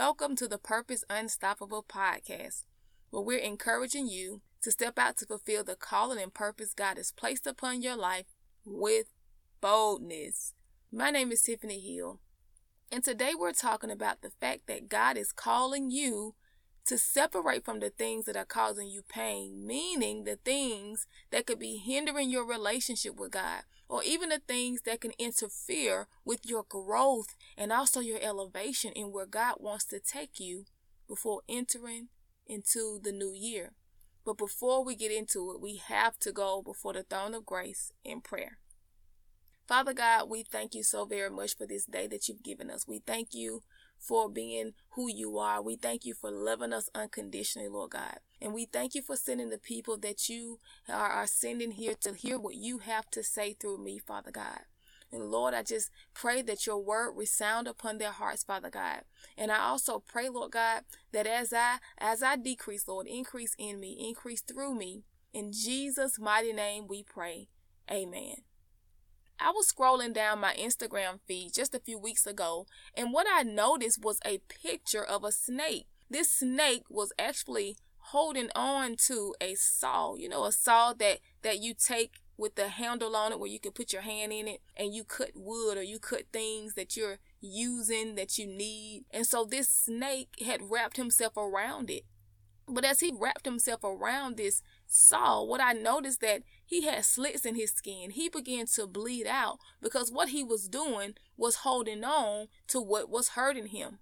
welcome to the Purpose Unstoppable podcast, where we're encouraging you to step out to fulfill the calling and purpose God has placed upon your life with boldness. My name is Tiffany Hill, and today we're talking about the fact that God is calling you to separate from the things that are causing you pain, meaning the things that could be hindering your relationship with God, or even the things that can interfere with your growth and also your elevation in where God wants to take you before entering into the new year. But before we get into it, we have to go before the throne of grace in prayer. Father God, we thank you so very much for this day that you've given us. We thank you for being who you are. We thank you for loving us unconditionally, Lord God. And we thank you for sending the people that you are, sending here to hear what you have to say through me, Father God. And Lord, I just pray that your word resound upon their hearts, Father God. And I also pray, Lord God, that as I as I decrease, Lord, increase in me, increase through me. In Jesus' mighty name we pray. Amen. I was scrolling down my Instagram feed just a few weeks ago, and what I noticed was a picture of a snake. This snake was actually holding on to a saw, you know, a saw that that you take with the handle on it where you can put your hand in it and you cut wood or you cut things that you're using that you need. And so this snake had wrapped himself around it. But as he wrapped himself around this saw, what I noticed that he had slits in his skin. He began to bleed out because what he was doing was holding on to what was hurting him.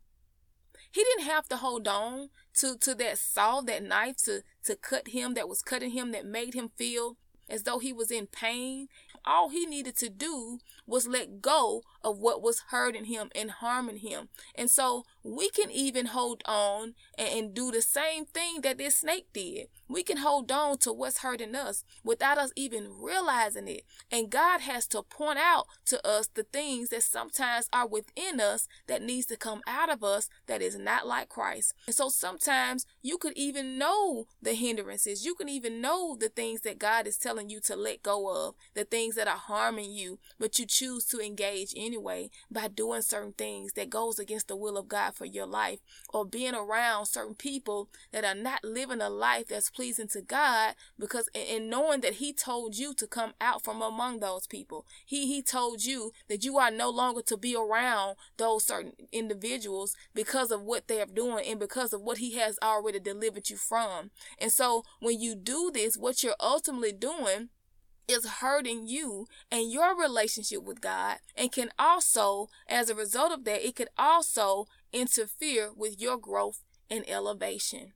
He didn't have to hold on to, to that saw, that knife to, to cut him, that was cutting him, that made him feel as though he was in pain. All he needed to do was let go of what was hurting him and harming him. And so we can even hold on and, and, do the same thing that this snake did. We can hold on to what's hurting us without us even realizing it. And God has to point out to us the things that sometimes are within us that needs to come out of us that is not like Christ. And so sometimes you could even know the hindrances. You can even know the things that God is telling you to let go of, the things that are harming you, but you choose to engage anyway by doing certain things that goes against the will of God for your life or being around certain people that are not living a life that's pleasing to God because in knowing that he told you to come out from among those people. He he told you that you are no longer to be around those certain individuals because of what they are doing and because of what he has already delivered you from. And so when you do this, what you're ultimately doing is hurting you and your relationship with God and can also as a result of that it could also interfere with your growth and elevation.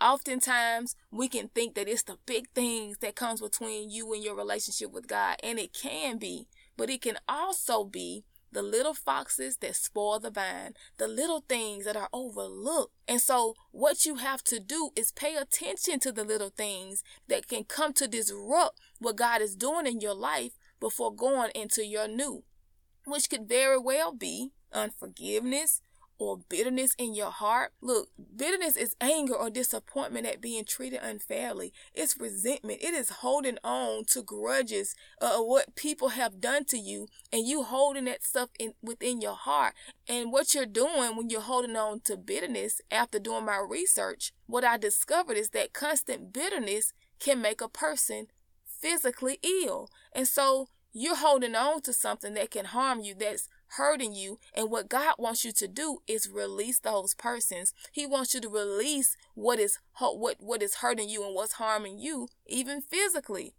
Oftentimes, we can think that it's the big things that comes between you and your relationship with God, and it can be, but it can also be the little foxes that spoil the vine, the little things that are overlooked. And so, what you have to do is pay attention to the little things that can come to disrupt what God is doing in your life before going into your new, which could very well be unforgiveness, or bitterness in your heart. Look, bitterness is anger or disappointment at being treated unfairly. It's resentment. It is holding on to grudges uh, of what people have done to you and you holding that stuff in within your heart. And what you're doing when you're holding on to bitterness after doing my research, what I discovered is that constant bitterness can make a person physically ill. And so you're holding on to something that can harm you that's hurting you. And what God wants you to do is release those persons. He wants you to release what is what what is hurting you and what's harming you, even physically.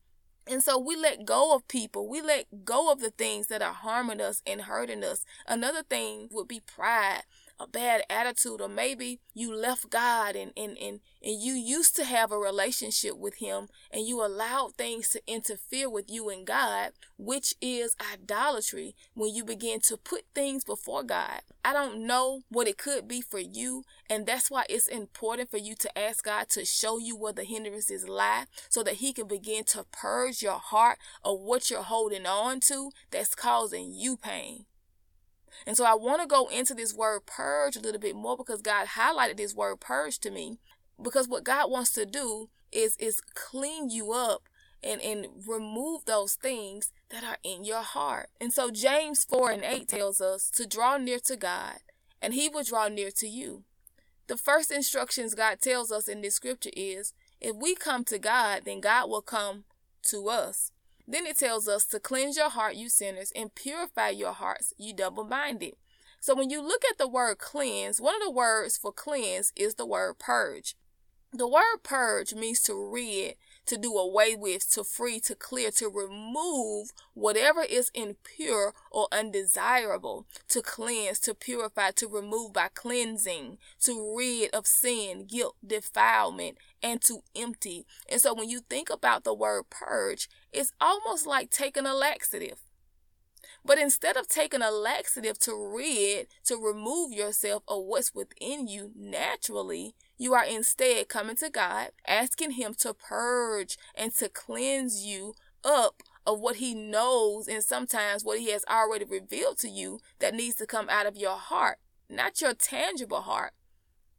And so we let go of people. We let go of the things that are harming us and hurting us. Another thing would be pride a bad attitude or maybe you left God and, and, and, and you used to have a relationship with him and you allowed things to interfere with you and God, which is idolatry when you begin to put things before God. I don't know what it could be for you and that's why it's important for you to ask God to show you where the hindrances lie so that he can begin to purge your heart of what you're holding on to that's causing you pain. And so I want to go into this word purge a little bit more because God highlighted this word purge to me. Because what God wants to do is is clean you up and, and remove those things that are in your heart. And so James 4 and 8 tells us to draw near to God, and he will draw near to you. The first instructions God tells us in this scripture is if we come to God, then God will come to us. Then it tells us to cleanse your heart, you sinners, and purify your hearts, you double minded. So when you look at the word cleanse, one of the words for cleanse is the word purge. The word purge means to rid, to do away with, to free, to clear, to remove whatever is impure or undesirable, to cleanse, to purify, to remove by cleansing, to rid of sin, guilt, defilement, and to empty. And so when you think about the word purge, it's almost like taking a laxative. But instead of taking a laxative to rid, to remove yourself of what's within you naturally, you are instead coming to God, asking Him to purge and to cleanse you up of what He knows and sometimes what He has already revealed to you that needs to come out of your heart. Not your tangible heart,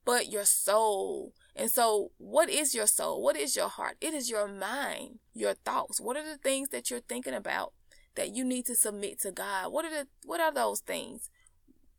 but your soul. And so, what is your soul? What is your heart? It is your mind, your thoughts. What are the things that you're thinking about that you need to submit to God? What are the what are those things?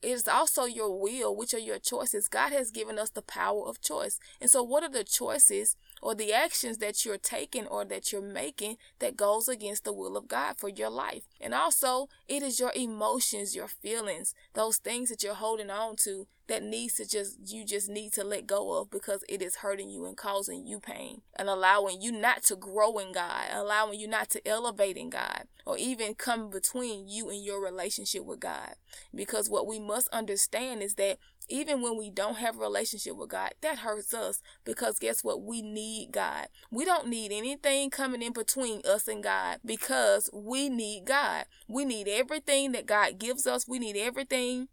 it is also your will, which are your choices. God has given us the power of choice. And so, what are the choices or the actions that you're taking or that you're making that goes against the will of God for your life? And also, it is your emotions, your feelings, those things that you're holding on to that needs to just you just need to let go of because it is hurting you and causing you pain and allowing you not to grow in God, allowing you not to elevate in God or even come between you and your relationship with God. Because what we must understand is that even when we don't have a relationship with God, that hurts us because guess what? We need God. We don't need anything coming in between us and God because we need God. We need everything that God gives us. We need everything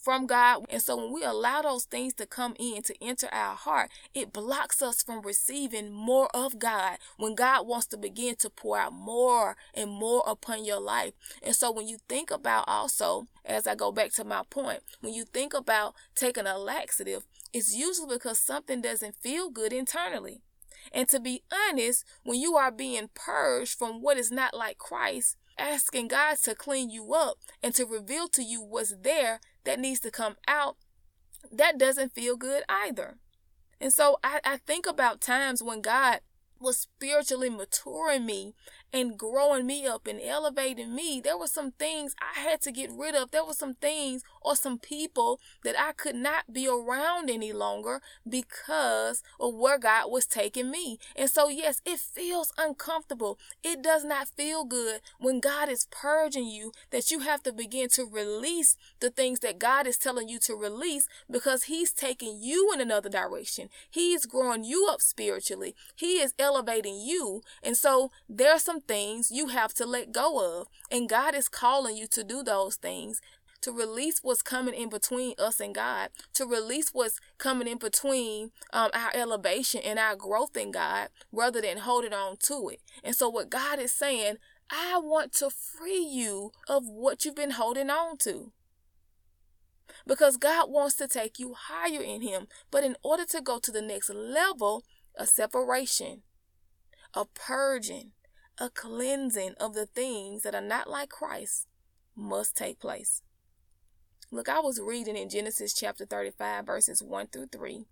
from God. And so when we allow those things to come in to enter our heart, it blocks us from receiving more of God when God wants to begin to pour out more and more upon your life. And so when you think about also, as I go back to my point, when you think about taking a laxative, it's usually because something doesn't feel good internally. And to be honest, when you are being purged from what is not like Christ, asking God to clean you up and to reveal to you what's there, that needs to come out, that doesn't feel good either. And so I, I think about times when God was spiritually maturing me and growing me up and elevating me, there were some things I had to get rid of. There were some things or some people that I could not be around any longer because of where God was taking me. And so, yes, it feels uncomfortable. It does not feel good when God is purging you that you have to begin to release the things that God is telling you to release because He's taking you in another direction. He's growing you up spiritually. He is elevating you. And so, there are some things you have to let go of. And God is calling you to do those things to release what's coming in between us and God, to release what's coming in between um, our elevation and our growth in God, rather than holding on to it. And so, what God is saying, I want to free you of what you've been holding on to. Because God wants to take you higher in Him. But in order to go to the next level, a separation, a purging, a cleansing of the things that are not like Christ must take place. Look, I was reading in Genesis chapter 35, verses 1 through 3.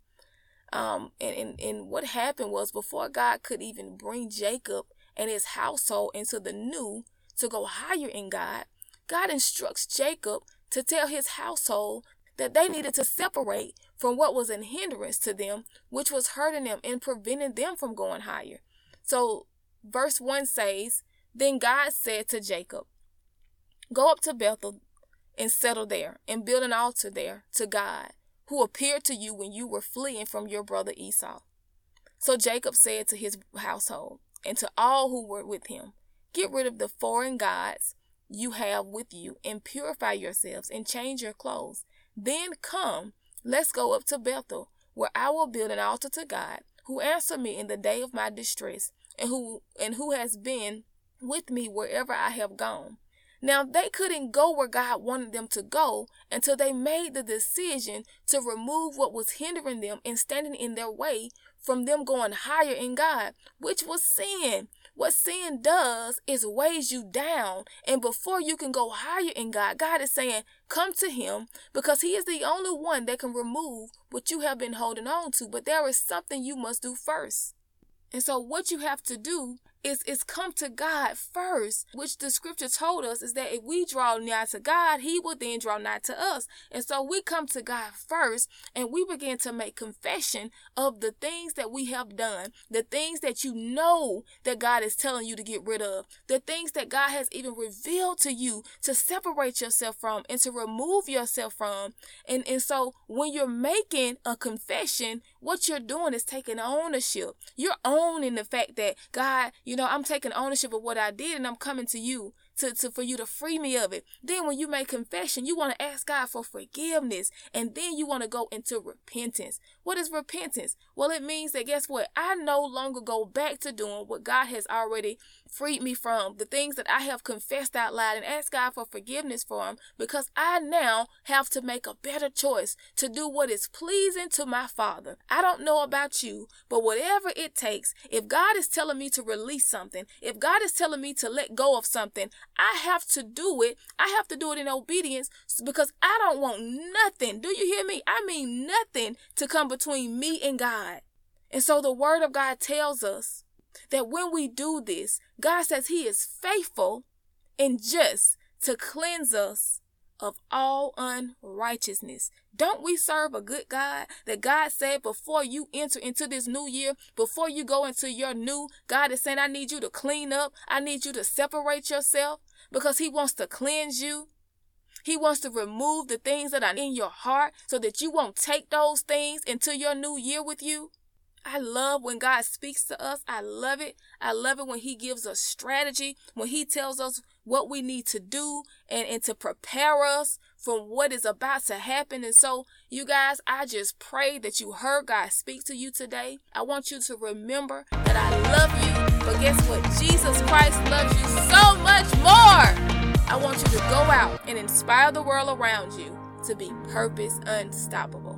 Um, and, and, and what happened was before God could even bring Jacob and his household into the new to go higher in God, God instructs Jacob to tell his household that they needed to separate from what was an hindrance to them, which was hurting them and preventing them from going higher. So verse 1 says, Then God said to Jacob, Go up to Bethel and settle there and build an altar there to God, who appeared to you when you were fleeing from your brother Esau. So Jacob said to his household and to all who were with him, Get rid of the foreign gods you have with you and purify yourselves and change your clothes. Then come, let's go up to Bethel, where I will build an altar to God, who answered me in the day of my distress and who and who has been with me wherever I have gone. Now they couldn't go where God wanted them to go until they made the decision to remove what was hindering them and standing in their way from them going higher in God, which was sin, what sin does is weighs you down. And before you can go higher in God, God is saying, come to Him because He is the only one that can remove what you have been holding on to. But there is something you must do first. And so, what you have to do is, is come to God first, which the scripture told us is that if we draw nigh to God, He will then draw nigh to us. And so we come to God first and we begin to make confession of the things that we have done, the things that you know that God is telling you to get rid of, the things that God has even revealed to you to separate yourself from and to remove yourself from. And, and so when you're making a confession, what you're doing is taking ownership. You're owning the fact that God, you know, I'm taking ownership of what I did and I'm coming to you to, to for you to free me of it. Then when you make confession, you want to ask God for forgiveness. And then you want to go into repentance. What is repentance? Well, it means that guess what? I no longer go back to doing what God has already freed me from, the things that I have confessed out loud and ask God for forgiveness for because I now have to make a better choice to do what is pleasing to my Father. I don't know about you, but whatever it takes, if God is telling me to release something, if God is telling me to let go of something, I have to do it. I have to do it in obedience because I don't want nothing. Do you hear me? I mean nothing to come between me and God. And so the word of God tells us that when we do this, God says he is faithful and just to cleanse us of all unrighteousness. Don't we serve a good God that God said before you enter into this new year, before you go into your new, God is saying, I need you to clean up. I need you to separate yourself because He wants to cleanse you. He wants to remove the things that are in your heart so that you won't take those things into your new year with you. I love when God speaks to us. I love it. I love it when He gives us strategy, when He tells us what we need to do and, and to prepare us from what is about to happen. And so, you guys, I just pray that you heard God speak to you today. I want you to remember that I love you. But guess what? Jesus Christ loves you so much more. I want you to go out and inspire the world around you to be purpose unstoppable.